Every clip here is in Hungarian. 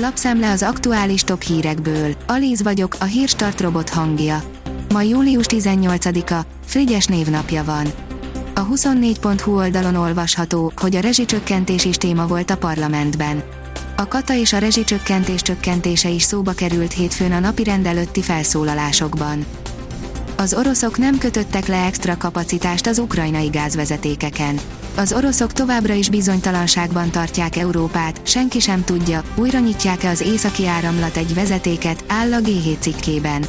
Lapszemle az aktuális top hírekből. Alíz vagyok, a hírstart robot hangja. Ma július 18-a, Frigyes névnapja van. A 24.hu oldalon olvasható, hogy a rezsicsökkentés is téma volt a parlamentben. A kata és a rezsicsökkentés csökkentése is szóba került hétfőn a napi előtti felszólalásokban. Az oroszok nem kötöttek le extra kapacitást az ukrajnai gázvezetékeken. Az oroszok továbbra is bizonytalanságban tartják Európát, senki sem tudja, újra nyitják-e az északi áramlat egy vezetéket, áll a G7 cikkében.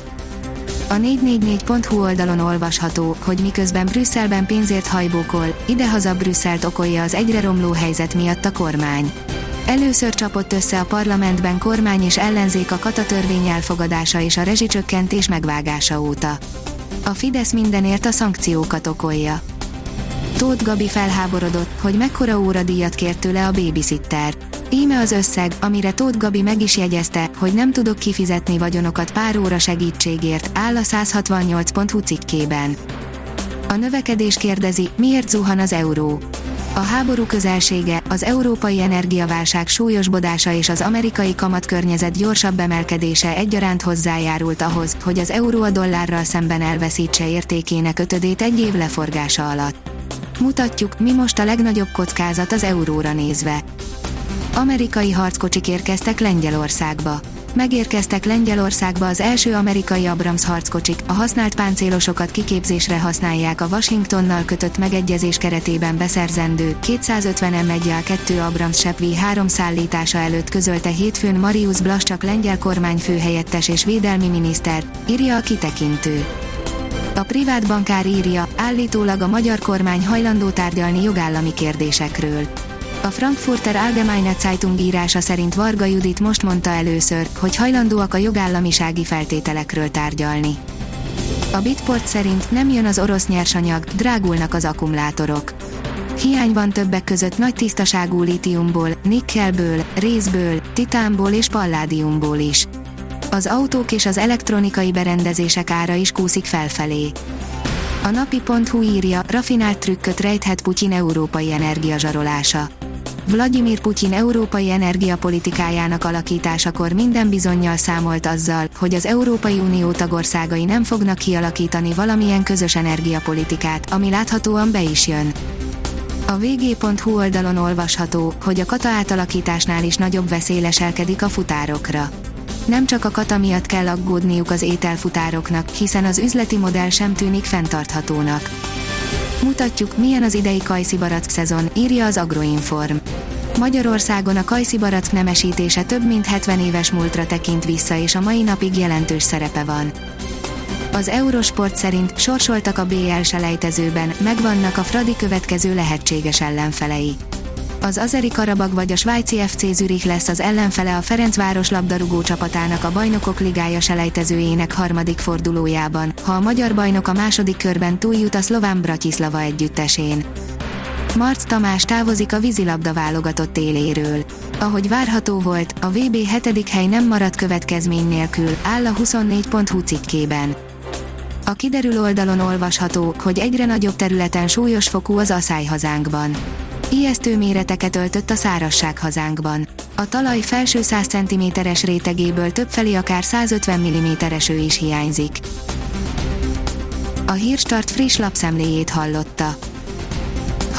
A 444.hu oldalon olvasható, hogy miközben Brüsszelben pénzért hajbókol, idehaza Brüsszelt okolja az egyre romló helyzet miatt a kormány. Először csapott össze a parlamentben kormány és ellenzék a katatörvény elfogadása és a rezsicsökkentés megvágása óta. A Fidesz mindenért a szankciókat okolja. Tóth Gabi felháborodott, hogy mekkora óradíjat kért tőle a babysitter. Íme az összeg, amire Tóth Gabi meg is jegyezte, hogy nem tudok kifizetni vagyonokat pár óra segítségért, áll a 168.hu cikkében. A növekedés kérdezi, miért zuhan az euró. A háború közelsége, az európai energiaválság súlyosbodása és az amerikai kamatkörnyezet gyorsabb emelkedése egyaránt hozzájárult ahhoz, hogy az euró a dollárral szemben elveszítse értékének ötödét egy év leforgása alatt. Mutatjuk, mi most a legnagyobb kockázat az euróra nézve. Amerikai harckocsik érkeztek Lengyelországba megérkeztek Lengyelországba az első amerikai Abrams harckocsik, a használt páncélosokat kiképzésre használják a Washingtonnal kötött megegyezés keretében beszerzendő 250 m 2 Abrams Sepvi 3 szállítása előtt közölte hétfőn Marius Blaszcsak lengyel kormányfőhelyettes és védelmi miniszter, írja a kitekintő. A privát bankár írja, állítólag a magyar kormány hajlandó tárgyalni jogállami kérdésekről. A Frankfurter Allgemeine Zeitung írása szerint Varga Judit most mondta először, hogy hajlandóak a jogállamisági feltételekről tárgyalni. A Bitport szerint nem jön az orosz nyersanyag, drágulnak az akkumulátorok. Hiány van többek között nagy tisztaságú litiumból, nikkelből, részből, titánból és palládiumból is. Az autók és az elektronikai berendezések ára is kúszik felfelé. A napi.hu írja, rafinált trükköt rejthet Putyin európai energiazsarolása. Vladimir Putyin európai energiapolitikájának alakításakor minden bizonyal számolt azzal, hogy az Európai Unió tagországai nem fognak kialakítani valamilyen közös energiapolitikát, ami láthatóan be is jön. A vg.hu oldalon olvasható, hogy a kata átalakításnál is nagyobb veszély leselkedik a futárokra. Nem csak a kata miatt kell aggódniuk az ételfutároknak, hiszen az üzleti modell sem tűnik fenntarthatónak. Mutatjuk, milyen az idei kajszibarack szezon, írja az Agroinform. Magyarországon a kajszibarack nemesítése több mint 70 éves múltra tekint vissza és a mai napig jelentős szerepe van. Az Eurosport szerint sorsoltak a BL selejtezőben, megvannak a Fradi következő lehetséges ellenfelei. Az Azeri Karabag vagy a svájci FC Zürich lesz az ellenfele a Ferencváros labdarúgó csapatának a Bajnokok Ligája selejtezőjének harmadik fordulójában, ha a magyar bajnok a második körben túljut a szlován Bratislava együttesén. Marc Tamás távozik a vízilabda válogatott éléről. Ahogy várható volt, a VB 7. hely nem maradt következmény nélkül, áll a 24.hu cikkében. A kiderül oldalon olvasható, hogy egyre nagyobb területen súlyos fokú az aszály hazánkban. Ijesztő méreteket öltött a szárasság hazánkban. A talaj felső 100 cm-es rétegéből többfelé akár 150 mm eső is hiányzik. A Hírstart friss lapszemléjét hallotta.